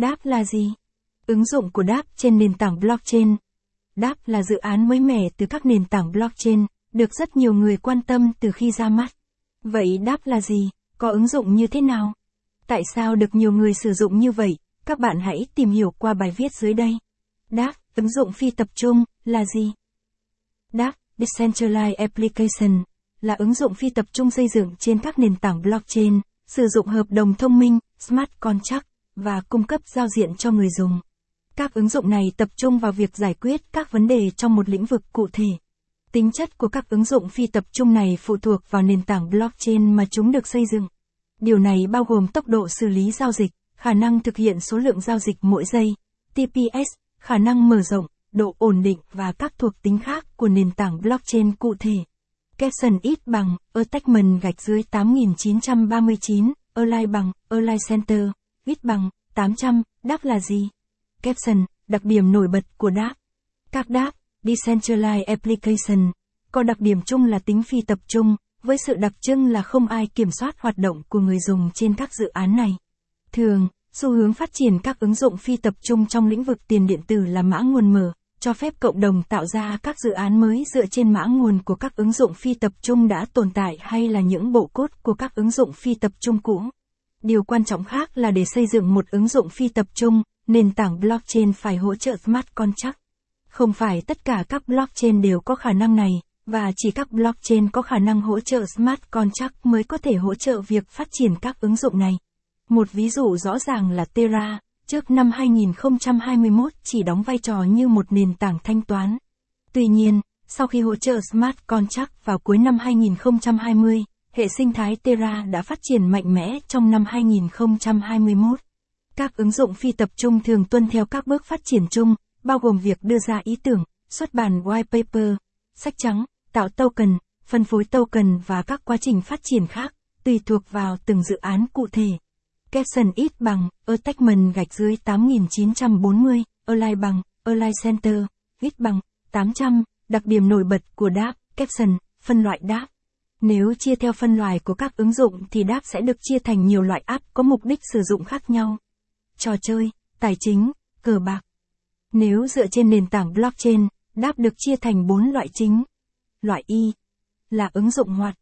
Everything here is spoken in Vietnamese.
Đáp là gì? Ứng dụng của Đáp trên nền tảng blockchain. Đáp là dự án mới mẻ từ các nền tảng blockchain, được rất nhiều người quan tâm từ khi ra mắt. Vậy Đáp là gì? Có ứng dụng như thế nào? Tại sao được nhiều người sử dụng như vậy? Các bạn hãy tìm hiểu qua bài viết dưới đây. Đáp, ứng dụng phi tập trung, là gì? Đáp, Decentralized Application, là ứng dụng phi tập trung xây dựng trên các nền tảng blockchain, sử dụng hợp đồng thông minh, smart contract, và cung cấp giao diện cho người dùng. Các ứng dụng này tập trung vào việc giải quyết các vấn đề trong một lĩnh vực cụ thể. Tính chất của các ứng dụng phi tập trung này phụ thuộc vào nền tảng blockchain mà chúng được xây dựng. Điều này bao gồm tốc độ xử lý giao dịch, khả năng thực hiện số lượng giao dịch mỗi giây, TPS, khả năng mở rộng, độ ổn định và các thuộc tính khác của nền tảng blockchain cụ thể. Capson ít bằng, attachment gạch dưới 8939, align bằng, align center, ít bằng, 800, đáp là gì? Caption, đặc điểm nổi bật của đáp. Các đáp, Decentralized Application, có đặc điểm chung là tính phi tập trung, với sự đặc trưng là không ai kiểm soát hoạt động của người dùng trên các dự án này. Thường, xu hướng phát triển các ứng dụng phi tập trung trong lĩnh vực tiền điện tử là mã nguồn mở, cho phép cộng đồng tạo ra các dự án mới dựa trên mã nguồn của các ứng dụng phi tập trung đã tồn tại hay là những bộ cốt của các ứng dụng phi tập trung cũ. Điều quan trọng khác là để xây dựng một ứng dụng phi tập trung, nền tảng blockchain phải hỗ trợ smart contract. Không phải tất cả các blockchain đều có khả năng này, và chỉ các blockchain có khả năng hỗ trợ smart contract mới có thể hỗ trợ việc phát triển các ứng dụng này. Một ví dụ rõ ràng là Terra, trước năm 2021 chỉ đóng vai trò như một nền tảng thanh toán. Tuy nhiên, sau khi hỗ trợ smart contract vào cuối năm 2020, hệ sinh thái Terra đã phát triển mạnh mẽ trong năm 2021. Các ứng dụng phi tập trung thường tuân theo các bước phát triển chung, bao gồm việc đưa ra ý tưởng, xuất bản white paper, sách trắng, tạo token, phân phối token và các quá trình phát triển khác, tùy thuộc vào từng dự án cụ thể. Capson ít bằng, attachment gạch dưới 8940, align bằng, align center, ít bằng, 800, đặc điểm nổi bật của đáp, Capson, phân loại đáp. Nếu chia theo phân loại của các ứng dụng thì đáp sẽ được chia thành nhiều loại app có mục đích sử dụng khác nhau. Trò chơi, tài chính, cờ bạc. Nếu dựa trên nền tảng blockchain, đáp được chia thành 4 loại chính. Loại Y là ứng dụng hoạt,